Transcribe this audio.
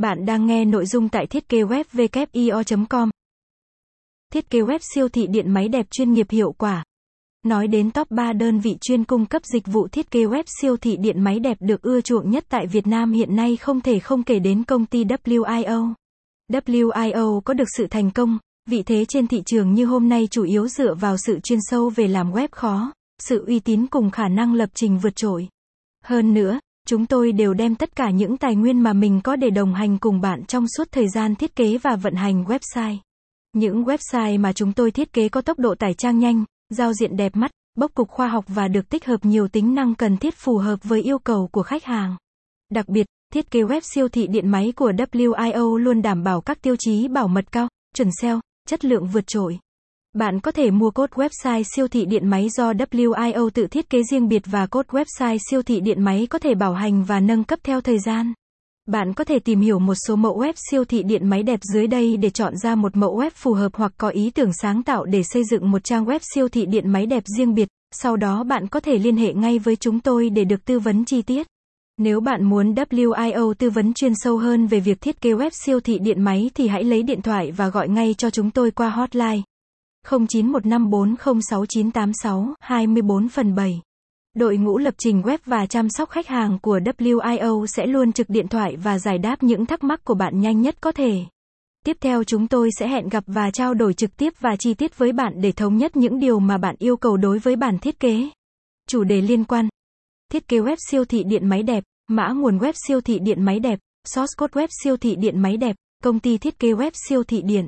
Bạn đang nghe nội dung tại thiết kế web com Thiết kế web siêu thị điện máy đẹp chuyên nghiệp hiệu quả. Nói đến top 3 đơn vị chuyên cung cấp dịch vụ thiết kế web siêu thị điện máy đẹp được ưa chuộng nhất tại Việt Nam hiện nay không thể không kể đến công ty WIO. WIO có được sự thành công, vị thế trên thị trường như hôm nay chủ yếu dựa vào sự chuyên sâu về làm web khó, sự uy tín cùng khả năng lập trình vượt trội. Hơn nữa, Chúng tôi đều đem tất cả những tài nguyên mà mình có để đồng hành cùng bạn trong suốt thời gian thiết kế và vận hành website. Những website mà chúng tôi thiết kế có tốc độ tải trang nhanh, giao diện đẹp mắt, bốc cục khoa học và được tích hợp nhiều tính năng cần thiết phù hợp với yêu cầu của khách hàng. Đặc biệt, thiết kế web siêu thị điện máy của WIO luôn đảm bảo các tiêu chí bảo mật cao, chuẩn SEO, chất lượng vượt trội. Bạn có thể mua cốt website siêu thị điện máy do WIO tự thiết kế riêng biệt và cốt website siêu thị điện máy có thể bảo hành và nâng cấp theo thời gian. Bạn có thể tìm hiểu một số mẫu web siêu thị điện máy đẹp dưới đây để chọn ra một mẫu web phù hợp hoặc có ý tưởng sáng tạo để xây dựng một trang web siêu thị điện máy đẹp riêng biệt. Sau đó bạn có thể liên hệ ngay với chúng tôi để được tư vấn chi tiết. Nếu bạn muốn WIO tư vấn chuyên sâu hơn về việc thiết kế web siêu thị điện máy thì hãy lấy điện thoại và gọi ngay cho chúng tôi qua hotline 0915406986 24 phần 7. Đội ngũ lập trình web và chăm sóc khách hàng của WIO sẽ luôn trực điện thoại và giải đáp những thắc mắc của bạn nhanh nhất có thể. Tiếp theo chúng tôi sẽ hẹn gặp và trao đổi trực tiếp và chi tiết với bạn để thống nhất những điều mà bạn yêu cầu đối với bản thiết kế. Chủ đề liên quan. Thiết kế web siêu thị điện máy đẹp, mã nguồn web siêu thị điện máy đẹp, source code web siêu thị điện máy đẹp, công ty thiết kế web siêu thị điện.